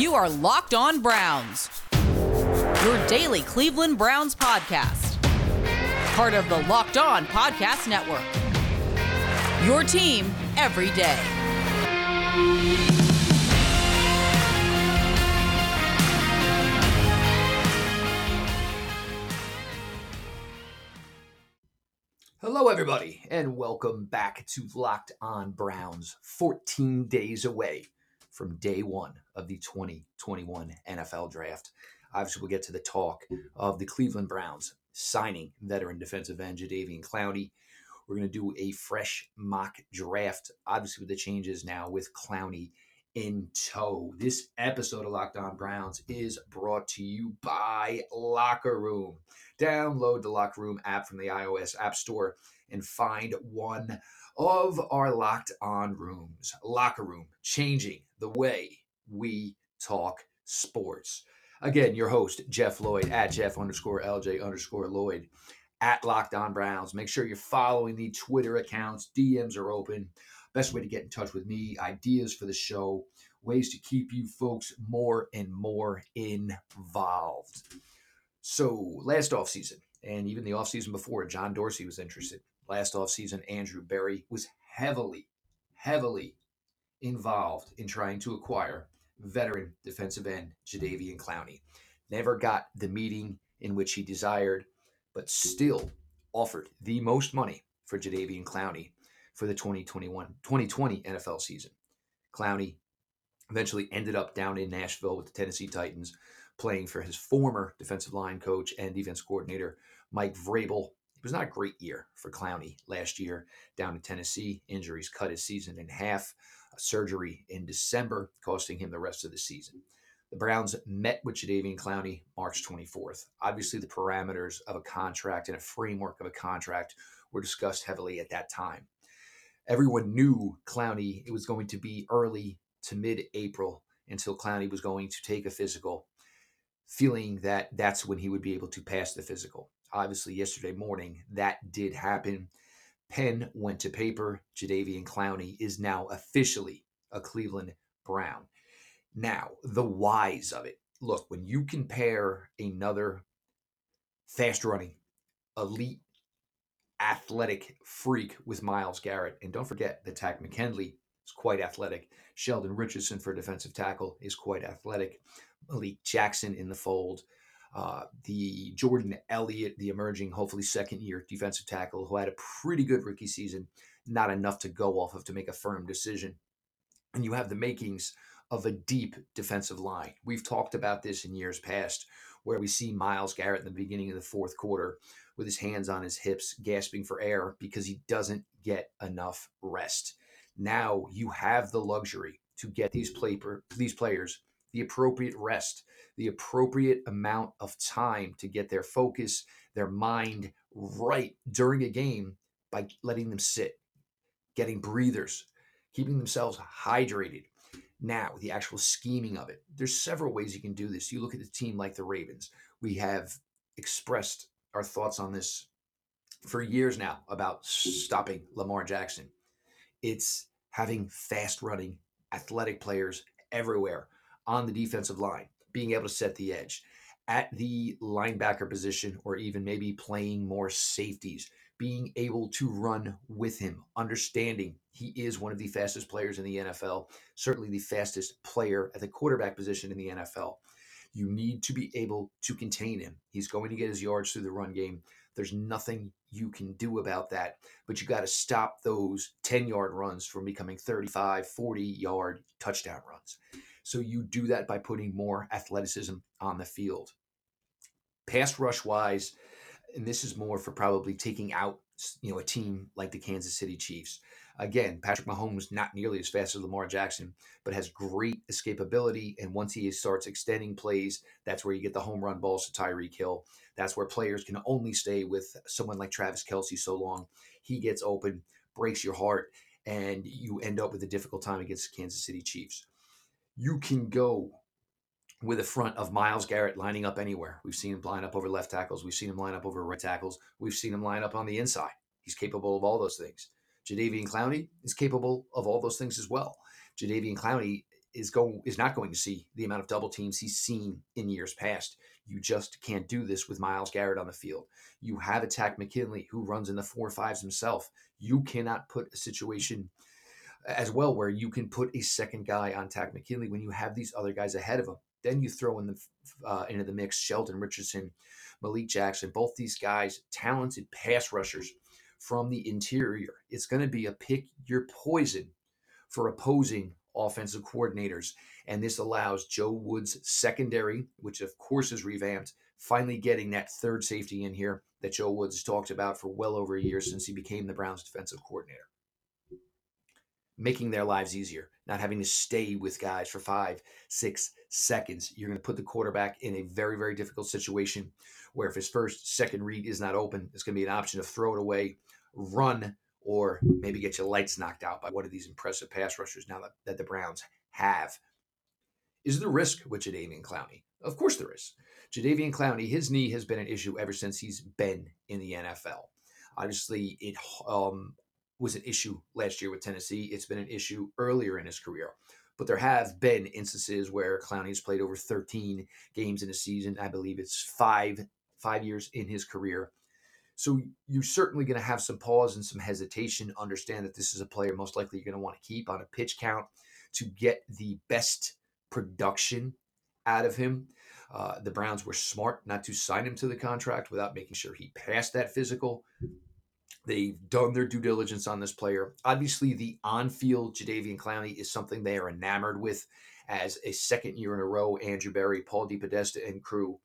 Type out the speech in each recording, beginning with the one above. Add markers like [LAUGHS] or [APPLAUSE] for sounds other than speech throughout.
You are Locked On Browns, your daily Cleveland Browns podcast. Part of the Locked On Podcast Network. Your team every day. Hello, everybody, and welcome back to Locked On Browns, 14 days away from day one of the 2021 NFL Draft. Obviously, we'll get to the talk of the Cleveland Browns signing veteran defensive end Jadeveon Clowney. We're going to do a fresh mock draft, obviously, with the changes now with Clowney in tow. This episode of Locked On Browns is brought to you by Locker Room. Download the Locker Room app from the iOS App Store and find one of our Locked On rooms. Locker Room, changing the way we talk sports. Again, your host, Jeff Lloyd, at Jeff underscore LJ underscore Lloyd, at Locked On Browns. Make sure you're following the Twitter accounts. DMs are open. Best way to get in touch with me, ideas for the show, ways to keep you folks more and more involved. So, last offseason, and even the offseason before, John Dorsey was interested. Last offseason, Andrew Berry was heavily, heavily involved in trying to acquire veteran defensive end Jadeveon Clowney. Never got the meeting in which he desired, but still offered the most money for Jadeveon Clowney for the 2021 2020 NFL season. Clowney eventually ended up down in Nashville with the Tennessee Titans, playing for his former defensive line coach and defense coordinator, Mike Vrabel. It was not a great year for Clowney last year down in Tennessee. Injuries cut his season in half surgery in December, costing him the rest of the season. The Browns met with Jadeveon Clowney March 24th. Obviously, the parameters of a contract and a framework of a contract were discussed heavily at that time. Everyone knew Clowney, it was going to be early to mid April until Clowney was going to take a physical, feeling that that's when he would be able to pass the physical. Obviously, yesterday morning, that did happen. Pen went to paper. Jadeveon Clowney is now officially a Cleveland Brown. Now, the whys of it. Look, when you compare another fast running, elite, athletic freak with Myles Garrett, and don't forget that Takk McKinley is quite athletic. Sheldon Richardson for defensive tackle is quite athletic. Malik Jackson in the fold. Uh, the Jordan Elliott, the emerging, hopefully second year defensive tackle, who had a pretty good rookie season, not enough to go off of to make a firm decision. And you have the makings of a deep defensive line. We've talked about this in years past, where we see Myles Garrett in the beginning of the fourth quarter with his hands on his hips, gasping for air because he doesn't get enough rest. Now you have the luxury to get these play these players the appropriate rest the appropriate amount of time to get their focus, their mind right during a game by letting them sit, getting breathers, keeping themselves hydrated. Now, the actual scheming of it. There's several ways you can do this. You look at a team like the Ravens. We have expressed our thoughts on this for years now about stopping Lamar Jackson. It's having fast running, athletic players everywhere on the defensive line being able to set the edge at the linebacker position or even maybe playing more safeties, being able to run with him, understanding he is one of the fastest players in the NFL, certainly the fastest player at the quarterback position in the NFL. You need to be able to contain him. He's going to get his yards through the run game. There's nothing you can do about that, but you got to stop those 10 yard runs from becoming 35, 40 yard touchdown runs. So you do that by putting more athleticism on the field. Pass rush wise, and this is more for probably taking out you know a team like the Kansas City Chiefs. Again, Patrick Mahomes not nearly as fast as Lamar Jackson, but has great escapability. And once he starts extending plays, that's where you get the home run balls to Tyreek Hill. That's where players can only stay with someone like Travis Kelce so long. He gets open, breaks your heart, and you end up with a difficult time against the Kansas City Chiefs you can go with a front of Myles Garrett lining up anywhere. We've seen him line up over left tackles. We've seen him line up over right tackles. We've seen him line up on the inside. He's capable of all those things. Jadeveon Clowney is capable of all those things as well. Jadeveon Clowney is going is not going to see the amount of double teams he's seen in years past. You just can't do this with Myles Garrett on the field. You have a Takk McKinley who runs in the four fives himself. You cannot put a situation as well where you can put a second guy on Takk McKinley when you have these other guys ahead of him. Then you throw in the uh, into the mix Sheldon Richardson, Malik Jackson, both these guys, talented pass rushers from the interior. It's going to be a pick your poison for opposing offensive coordinators. And this allows Joe Woods' secondary, which of course is revamped, finally getting that third safety in here that Joe Woods talked about for well over a year since he became the Browns defensive coordinator. Making their lives easier, not having to stay with guys for five, six seconds. You're going to put the quarterback in a very, very difficult situation where if his first, second read is not open, it's going to be an option to throw it away, run, or maybe get your lights knocked out by one of these impressive pass rushers now that, that the Browns have. Is there risk with Jadeveon Clowney? Of course there is. Jadeveon Clowney, his knee has been an issue ever since he's been in the NFL. Obviously, it um, was an issue last year with Tennessee. It's been an issue earlier in his career. But there have been instances where Clowney's played over 13 games in a season. I believe it's five five years in his career. So you're certainly going to have some pause and some hesitation. Understand that this is a player most likely you're going to want to keep on a pitch count to get the best production out of him. Uh, the Browns were smart not to sign him to the contract without making sure he passed that physical. They've done their due diligence on this player. Obviously, the on-field Jadeveon Clowney is something they are enamored with. As a second year in a row, Andrew Berry, Paul DePodesta, and crew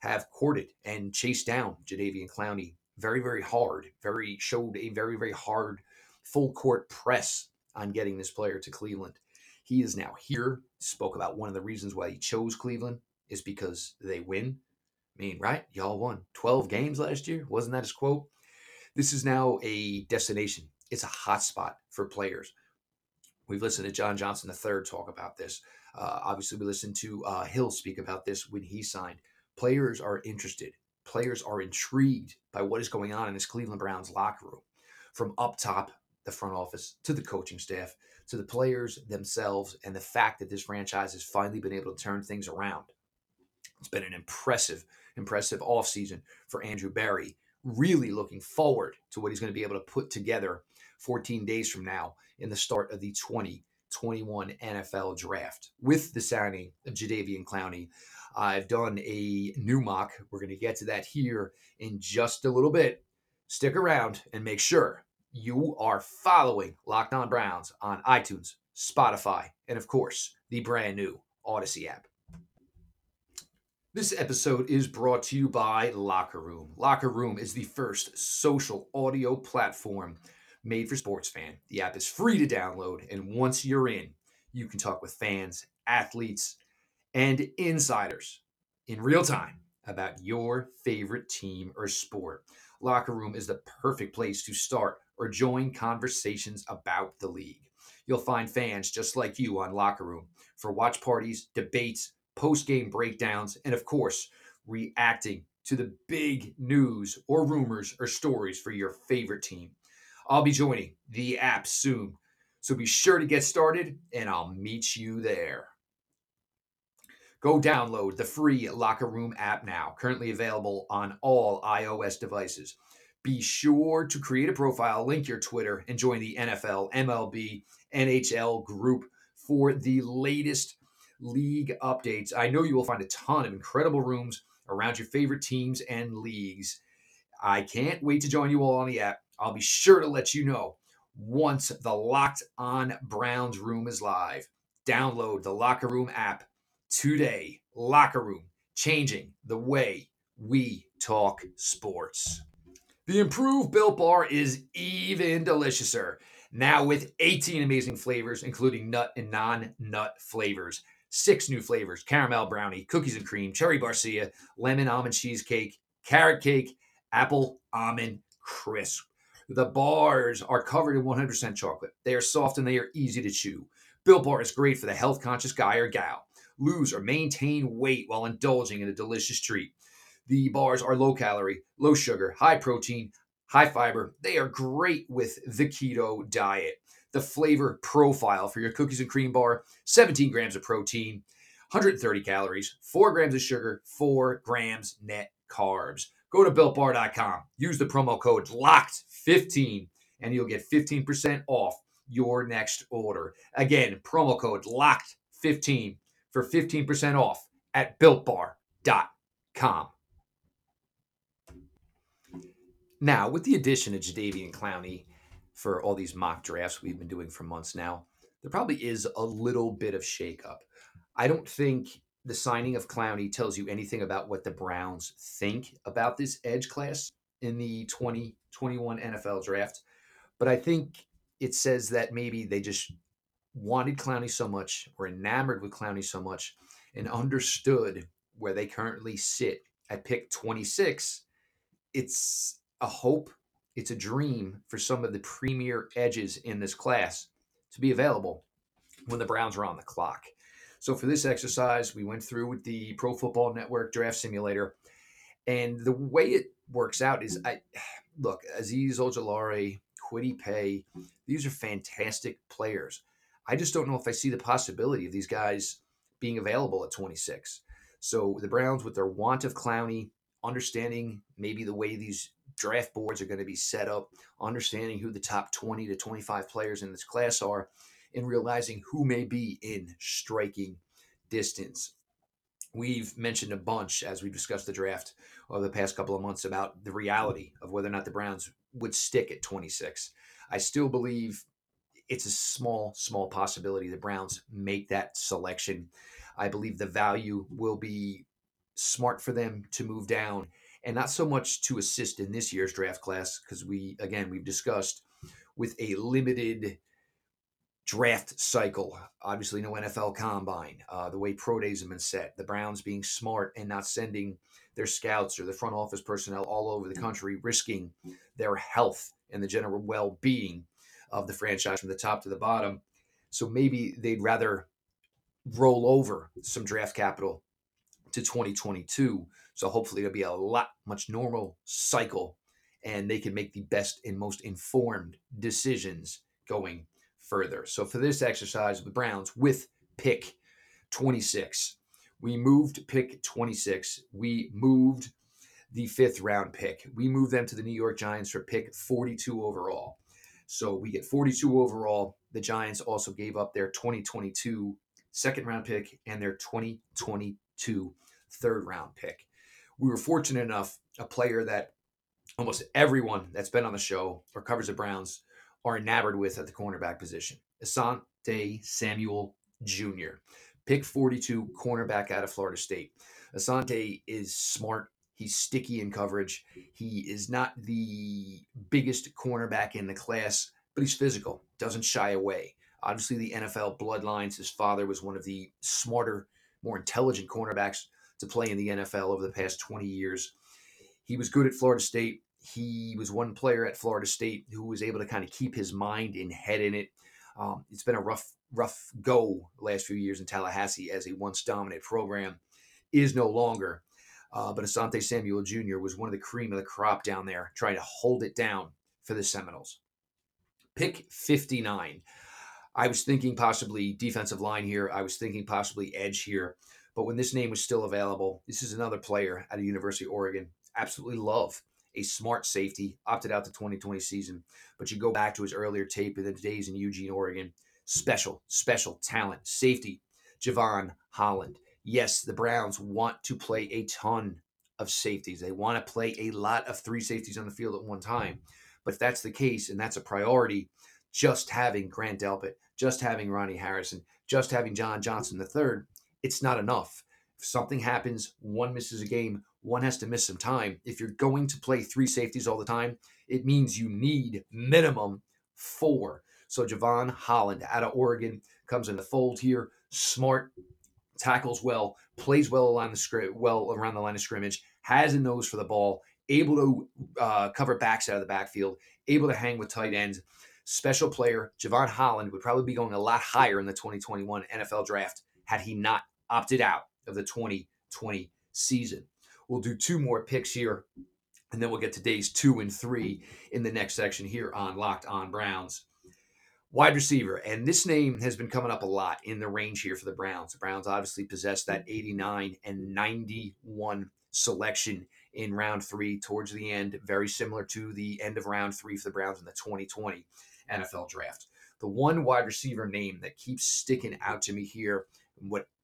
have courted and chased down Jadeveon Clowney very, very hard. Very showed a very, very hard full court press on getting this player to Cleveland. He is now here. Spoke about one of the reasons why he chose Cleveland is because they win. I mean, right? Y'all won 12 games last year. Wasn't that his quote? This is now a destination. It's a hot spot for players. We've listened to John Johnson III talk about this. Uh, obviously, we listened to uh, Hill speak about this when he signed. Players are interested. Players are intrigued by what is going on in this Cleveland Browns locker room, from up top, the front office, to the coaching staff, to the players themselves, and the fact that this franchise has finally been able to turn things around. It's been an impressive, impressive offseason for Andrew Berry. Really looking forward to what he's going to be able to put together 14 days from now in the start of the 2021 NFL draft. With the signing of Jadeveon Clowney, I've done a new mock. We're going to get to that here in just a little bit. Stick around and make sure you are following Locked On Browns on iTunes, Spotify, and of course, the brand new Audacy app. This episode is brought to you by Locker Room. Locker Room is the first social audio platform made for sports fan. The app is free to download, and once you're in, you can talk with fans, athletes, and insiders in real time about your favorite team or sport. Locker Room is the perfect place to start or join conversations about the league. You'll find fans just like you on Locker Room for watch parties, debates, post game breakdowns, and of course, reacting to the big news or rumors or stories for your favorite team. I'll be joining the app soon, so be sure to get started and I'll meet you there. Go download the free Locker Room app now, currently available on all iOS devices. Be sure to create a profile, link your Twitter, and join the NFL, MLB, NHL group for the latest league updates. I know you will find a ton of incredible rooms around your favorite teams and leagues. I can't wait to join you all on the app. I'll be sure to let you know once the Locked On Browns room is live. Download the Locker Room app today. Locker Room, changing the way we talk sports. The improved Built Bar is even deliciouser. Now with 18 amazing flavors, including nut and non nut flavors. Six new flavors caramel brownie, cookies and cream, cherry barcia, lemon almond cheesecake, carrot cake, apple almond crisp. The bars are covered in 100% chocolate. They are soft and they are easy to chew. Built Bar is great for the health conscious guy or gal lose or maintain weight while indulging in a delicious treat. The bars are low calorie, low sugar, high protein, high fiber. They are great with the keto diet. the flavor profile for your cookies and cream bar 17 grams of protein, 130 calories, 4 grams of sugar, 4 grams net carbs. Go to builtbar.com, use the promo code LOCKED15, and you'll get 15% off your next order. Again, promo code LOCKED15 for 15% off at builtbar.com. Now, with the addition of Jadeveon Clowney for all these mock drafts we've been doing for months now, there probably is a little bit of shakeup. I don't think the signing of Clowney tells you anything about what the Browns think about this edge class in the 2021 NFL draft. But I think it says that maybe they just wanted Clowney so much, were enamored with Clowney so much, and understood where they currently sit at pick 26. It's a hope, it's a dream for some of the premier edges in this class to be available when the Browns are on the clock. So for this exercise, we went through with the Pro Football Network Draft Simulator, and the way it works out is I [SIGHS] look Azeez Ojulari, Kwity Paye, these are fantastic players. I just don't know if I see the possibility of these guys being available at 26. So the Browns, with their want of Clowney, understanding maybe the way these draft boards are going to be set up, understanding who the top 20 to 25 players in this class are, and realizing who may be in striking distance. We've mentioned a bunch as we discussed the draft over the past couple of months about the reality of whether or not the Browns would stick at 26. I still believe it's a small, small possibility the Browns make that selection. I believe the value will be smart for them to move down and not so much to assist in this year's draft class because we again we've discussed with a limited draft cycle. Obviously, no NFL combine. Uh, the way pro days have been set, the Browns being smart and not sending their scouts or the front office personnel all over the country, risking their health and the general well being of the franchise from the top to the bottom. So maybe they'd rather roll over some draft capital to 2022. So hopefully it'll be a lot much normal cycle and they can make the best and most informed decisions going further. So for this exercise, the Browns with pick 26, we moved pick 26. We moved the fifth round pick. We moved them to the New York Giants for pick 42 overall. So we get 42 overall. The Giants also gave up their 2022 second round pick and their 2022 third round pick. We were fortunate enough, a player that almost everyone that's been on the show or covers the Browns are enamored with at the cornerback position. Asante Samuel Jr., pick 42 cornerback out of Florida State. Asante is smart. He's sticky in coverage. He is not the biggest cornerback in the class, but he's physical, doesn't shy away. Obviously, the NFL bloodlines. His father was one of the smarter, more intelligent cornerbacks to play in the NFL over the past 20 years. He was good at Florida State he was one player at Florida State who was able to kind of keep his mind and head in it. Um, it's been a rough, rough go last few years in Tallahassee as a once dominant program is no longer. Uh, but Asante Samuel Jr. was one of the cream of the crop down there, trying to hold it down for the Seminoles. Pick 59. I was thinking possibly defensive line here. I was thinking possibly edge here. But when this name was still available, this is another player at the University of Oregon. Absolutely love a smart safety, opted out the 2020 season. But you go back to his earlier tape in the days in Eugene, Oregon. Special, special talent, safety, Jevon Holland. Yes, the Browns want to play a ton of safeties. They want to play a lot of three safeties on the field at one time. But if that's the case and that's a priority, just having Grant Delpit, just having Ronnie Harrison, just having John Johnson III, it's not enough. If something happens, one misses a game, one has to miss some time. If you're going to play three safeties all the time, it means you need minimum four. So Jevon Holland out of Oregon comes in the fold here. Smart, tackles well, plays well around the well around the line of scrimmage, has a nose for the ball, able to uh, cover backs out of the backfield, able to hang with tight ends. Special player Jevon Holland would probably be going a lot higher in the 2021 NFL draft had he not opted out of the 2020 season. We'll do two more picks here, and then we'll get to days two and three in the next section here on Locked On Browns. Wide receiver, and this name has been coming up a lot in the range here for the Browns. The Browns obviously possess that 89 and 91 selection in round three towards the end, very similar to the end of round three for the Browns in the 2020 NFL draft. The one wide receiver name that keeps sticking out to me here,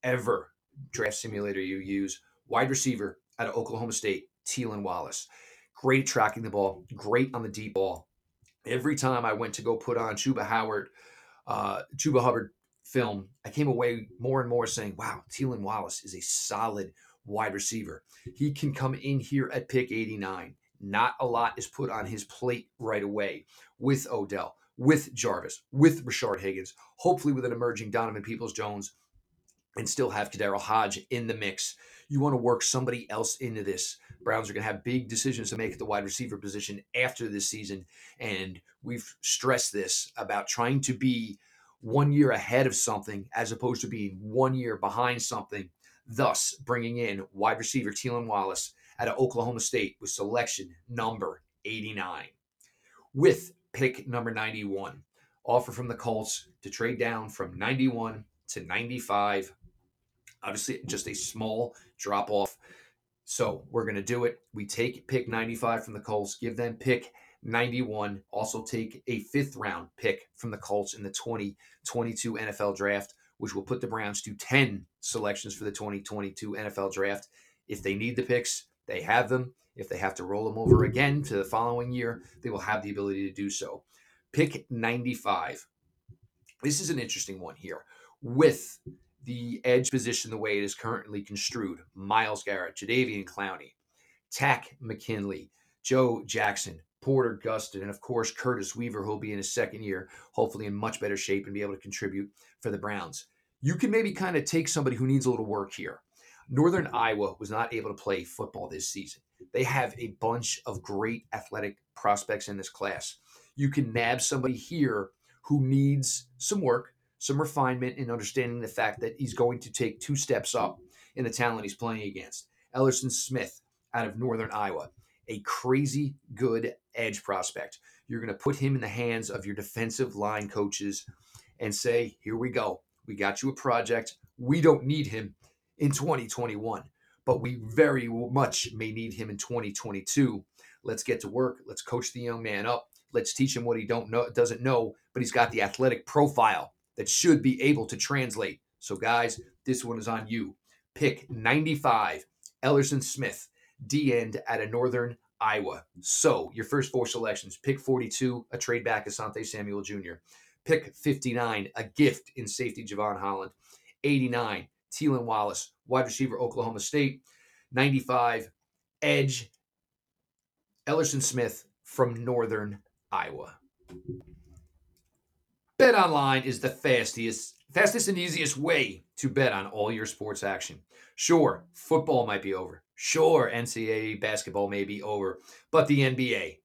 whatever draft simulator you use, wide receiver out of Oklahoma State, Tylan Wallace. Great tracking the ball, great on the deep ball, every time I went to go put on Chuba Howard, uh, Chuba Hubbard film, I came away more and more saying, wow, Tylan Wallace is a solid wide receiver. He can come in here at pick 89. Not a lot is put on his plate right away with Odell, with Jarvis, with Rashard Higgins, hopefully with an emerging Donovan Peoples Jones, and still have KhaDarel Hodge in the mix. You want to work somebody else into this. Browns are going to have big decisions to make at the wide receiver position after this season. And we've stressed this about trying to be one year ahead of something as opposed to being one year behind something, thus bringing in wide receiver Tylan Wallace out of Oklahoma State with selection number 89. With pick number 91, offer from the Colts to trade down from 91 to 95 Obviously, just a small drop off. So we're going to do it. We take pick 95 from the Colts, give them pick 91, also take a fifth round pick from the Colts in the 2022 NFL draft, which will put the Browns to 10 selections for the 2022 NFL draft. If they need the picks, they have them. If they have to roll them over again to the following year, they will have the ability to do so. Pick 95. This is an interesting one here. With the edge position the way it is currently construed. Myles Garrett, Jadeveon Clowney, Takk McKinley, Joe Jackson, Porter Gustin, and of course Curtis Weaver, who'll be in his second year, hopefully in much better shape and be able to contribute for the Browns. You can maybe kind of take somebody who needs a little work here. Northern Iowa was not able to play football this season. They have a bunch of great athletic prospects in this class. You can nab somebody here who needs some work, some refinement in understanding the fact that he's going to take two steps up in the talent he's playing against. Elerson Smith out of Northern Iowa, a crazy good edge prospect. You're going to put him in the hands of your defensive line coaches and say, here we go. We got you a project. We don't need him in 2021, but we very much may need him in 2022. Let's get to work. Let's coach the young man up. Let's teach him what he don't know doesn't know, but he's got the athletic profile that should be able to translate. So, guys, this one is on you. Pick 95, Elerson Smith, D end out of Northern Iowa. So, your first four selections pick 42, a trade back, Asante Samuel Jr., pick 59, a gift in safety, Jevon Holland, 89, Tylan Wallace, wide receiver, Oklahoma State, 95, edge, Elerson Smith from Northern Iowa. Bet online is the fastest, fastest and easiest way to bet on all your sports action. Sure, football might be over. Sure, NCAA basketball may be over, but the NBA,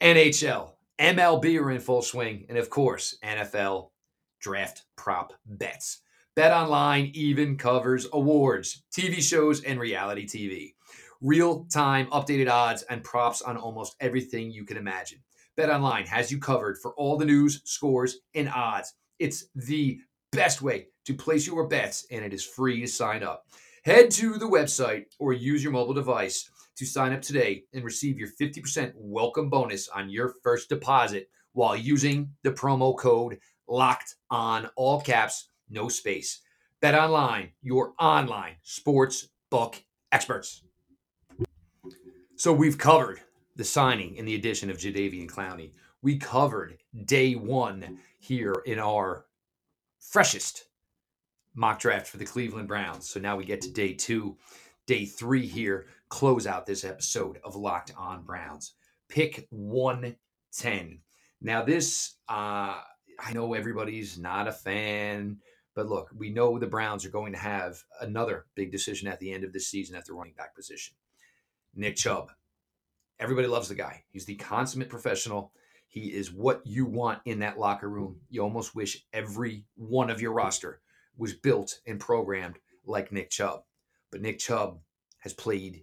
NHL, MLB are in full swing, and of course, NFL draft prop bets. Bet online even covers awards, TV shows, and reality TV. Real time updated odds and props on almost everything you can imagine. BetOnline has you covered for all the news, scores, and odds. It's the best way to place your bets, and it is free to sign up. Head to the website or use your mobile device to sign up today and receive your 50% welcome bonus on your first deposit while using the promo code locked on all caps no space bet online your online sports book experts so we've covered the signing and the addition of Jadeveon Clowney. We covered day one here in our freshest mock draft for the Cleveland Browns. So now we get to day two, day three here, close out this episode of Locked On Browns. Pick 110. Now, this, uh, I know everybody's not a fan, but look, we know the Browns are going to have another big decision at the end of this season at the running back position. Nick Chubb Everybody loves the guy. He's the consummate professional. He is what you want in that locker room. You almost wish every one of your roster was built and programmed like Nick Chubb. But Nick Chubb has played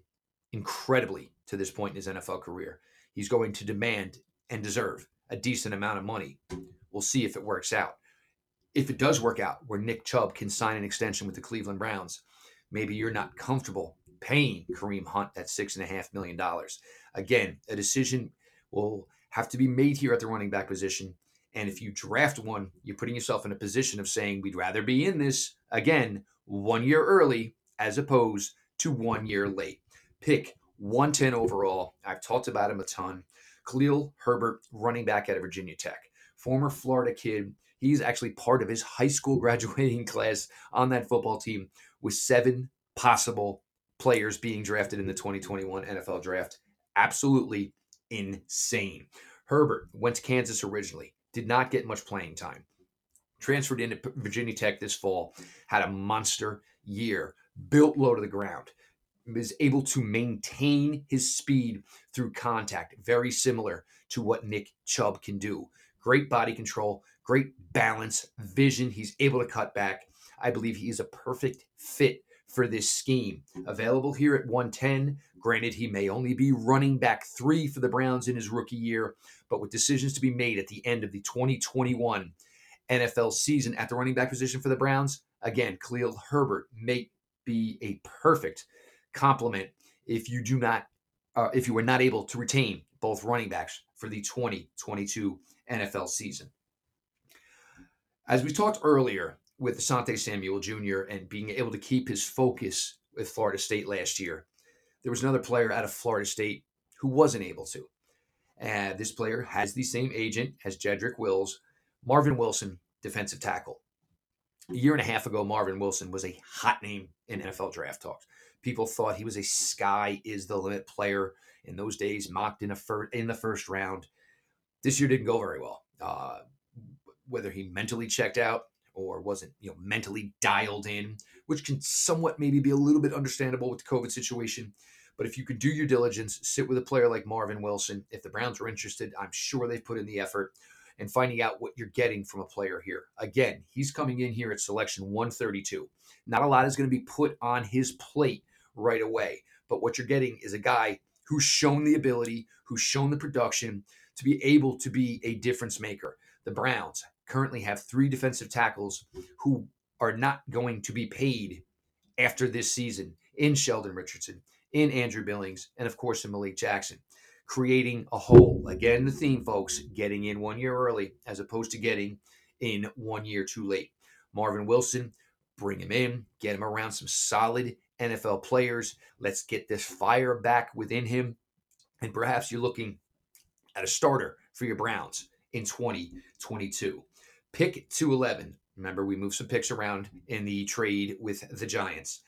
incredibly to this point in his NFL career. He's going to demand and deserve a decent amount of money. We'll see if it works out. If it does work out, where Nick Chubb can sign an extension with the Cleveland Browns, maybe you're not comfortable paying Kareem Hunt that six and a half million dollars. Again, a decision will have to be made here at the running back position. And if you draft one, you're putting yourself in a position of saying, we'd rather be in this again one year early as opposed to one year late. Pick 110 overall. I've talked about him a ton. Khalil Herbert, running back out of Virginia Tech, former Florida kid. He's actually part of his high school [LAUGHS] graduating class on that football team with seven possible players being drafted in the 2021 NFL draft. Absolutely insane. Herbert went to Kansas originally, did not get much playing time. Transferred into Virginia Tech this fall, had a monster year, built low to the ground, is able to maintain his speed through contact, very similar to what Nick Chubb can do. Great body control, great balance, vision. He's able to cut back. I believe he is a perfect fit for this scheme. Available here at 110. Granted, he may only be running back three for the Browns in his rookie year, but with decisions to be made at the end of the 2021 NFL season at the running back position for the Browns, again, Khalil Herbert may be a perfect complement if you do not, uh, if you were not able to retain both running backs for the 2022 NFL season. As we talked earlier, with Asante Samuel Jr. and being able to keep his focus with Florida State last year. There was another player out of Florida State who wasn't able to. And this player has the same agent as Jedrick Wills, Marvin Wilson, defensive tackle. A year and a half ago, Marvin Wilson was a hot name in NFL draft talks. People thought he was a sky is the limit player in those days, mocked in a fir- in the first round. This year didn't go very well. Uh, whether he mentally checked out, or wasn't you know mentally dialed in, which can somewhat maybe be a little bit understandable with the COVID situation. But if you could do your diligence, sit with a player like Marvin Wilson, if the Browns are interested, I'm sure they've put in the effort and finding out what you're getting from a player here. Again, he's coming in here at selection 132. Not a lot is going to be put on his plate right away, but what you're getting is a guy who's shown the ability, who's shown the production to be able to be a difference maker. The Browns currently have three defensive tackles who are not going to be paid after this season in Sheldon Richardson, in Andrew Billings, and of course in Malik Jackson, creating a hole. Again, the theme, folks, getting in one year early as opposed to getting in one year too late. Marvin Wilson, bring him in, get him around some solid NFL players. Let's get this fire back within him. And perhaps you're looking at a starter for your Browns in 2022. Pick 211. Remember, we moved some picks around in the trade with the Giants.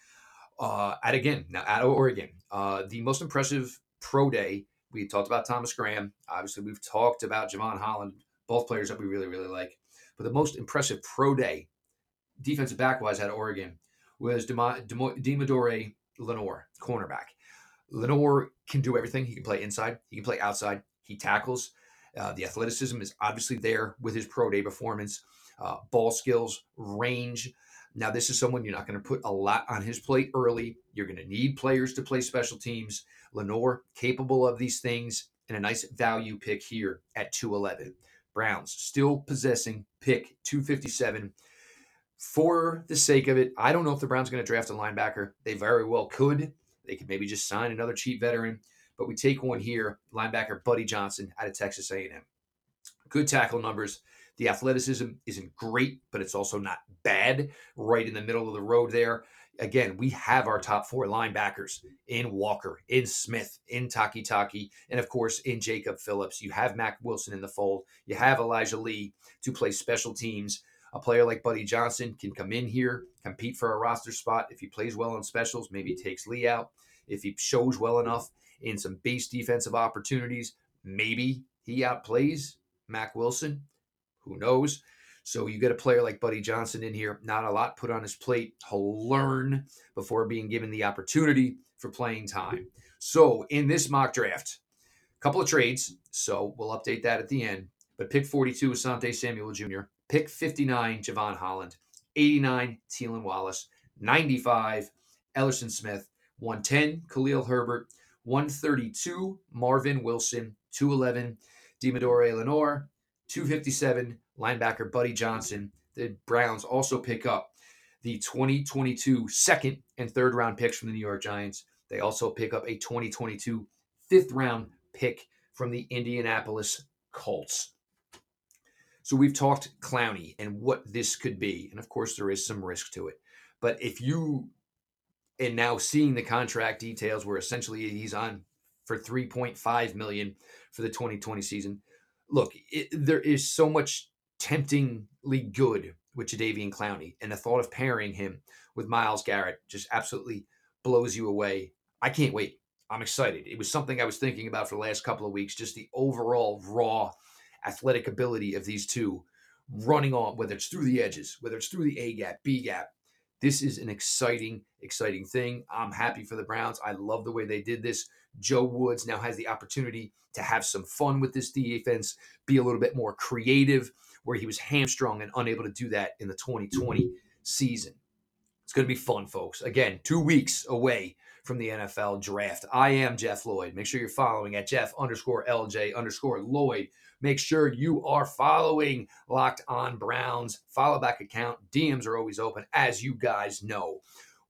Uh, at again, now at Oregon, uh, the most impressive pro day. We talked about Thomas Graham. Obviously, we've talked about Jevon Holland, both players that we really, really like. But the most impressive pro day, defensive back wise at Oregon, was Deommodore Lenoir, cornerback. Lenoir can do everything. He can play inside, he can play outside, he tackles. Uh, the athleticism is obviously there with his pro day performance, uh, ball skills, range. Now, this is someone you're not going to put a lot on his plate early. You're going to need players to play special teams. Lenoir, capable of these things, and a nice value pick here at 211. Browns still possessing pick 257. For the sake of it, I don't know if the Browns are going to draft a linebacker. They very well could. They could maybe just sign another cheap veteran. But we take one here, linebacker Buddy Johnson out of Texas A&M. Good tackle numbers. The athleticism isn't great, but it's also not bad. Right in the middle of the road there. Again, we have our top four linebackers in Walker, in Smith, in Takitaki, and of course in Jacob Phillips. You have Mack Wilson in the fold. You have Elijah Lee to play special teams. A player like Buddy Johnson can come in here, compete for a roster spot. If he plays well on specials, maybe takes Lee out. If he shows well enough, in some base defensive opportunities. Maybe he outplays Mack Wilson. Who knows? So you get a player like Buddy Johnson in here, not a lot put on his plate. He'll learn before being given the opportunity for playing time. So in this mock draft, a couple of trades. So we'll update that at the end. But pick 42, Asante Samuel Jr., pick 59, Jevon Holland, 89, Tylan Wallace, 95, Elerson Smith, 110, Khalil Herbert, 132, Marvin Wilson, 211, Deommodore Lenoir, 257 linebacker Buddy Johnson. The Browns also pick up the 2022 second and third round picks from the New York Giants. They also pick up a 2022 fifth round pick from the Indianapolis Colts. So we've talked Clowney and what this could be. And of course, there is some risk to it. But if you, and now seeing the contract details where essentially he's on for 3.5 million for the 2020 season, look, it, there is so much temptingly good with Jadeveon Clowney. And the thought of pairing him with Myles Garrett just absolutely blows you away. I can't wait. I'm excited. It was something I was thinking about for the last couple of weeks, just the overall raw athletic ability of these two running on, whether it's through the edges, whether it's through the A gap, B gap. This is an exciting, exciting thing. I'm happy for the Browns. I love the way they did this. Joe Woods now has the opportunity to have some fun with this defense, be a little bit more creative, where he was hamstrung and unable to do that in the 2020 season. It's going to be fun, folks. Again, two weeks away from the NFL draft. I am Jeff Lloyd. Make sure you're following at Jeff underscore LJ underscore Lloyd. Make sure you are following Locked On Browns. Follow back account. DMs are always open, as you guys know.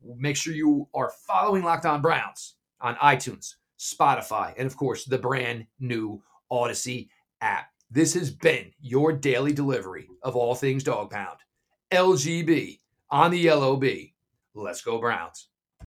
Make sure you are following Locked On Browns on iTunes, Spotify, and of course, the brand new Audacy app. This has been your daily delivery of all things dog pound. LGB on the LOB. Let's go, Browns.